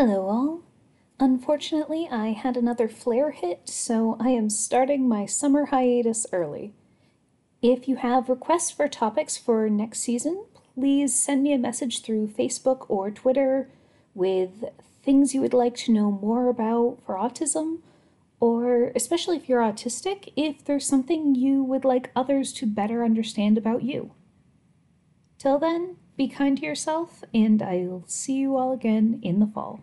Hello, all. Unfortunately, I had another flare hit, so I am starting my summer hiatus early. If you have requests for topics for next season, please send me a message through Facebook or Twitter with things you would like to know more about for autism, or especially if you're autistic, if there's something you would like others to better understand about you. Till then, be kind to yourself, and I'll see you all again in the fall.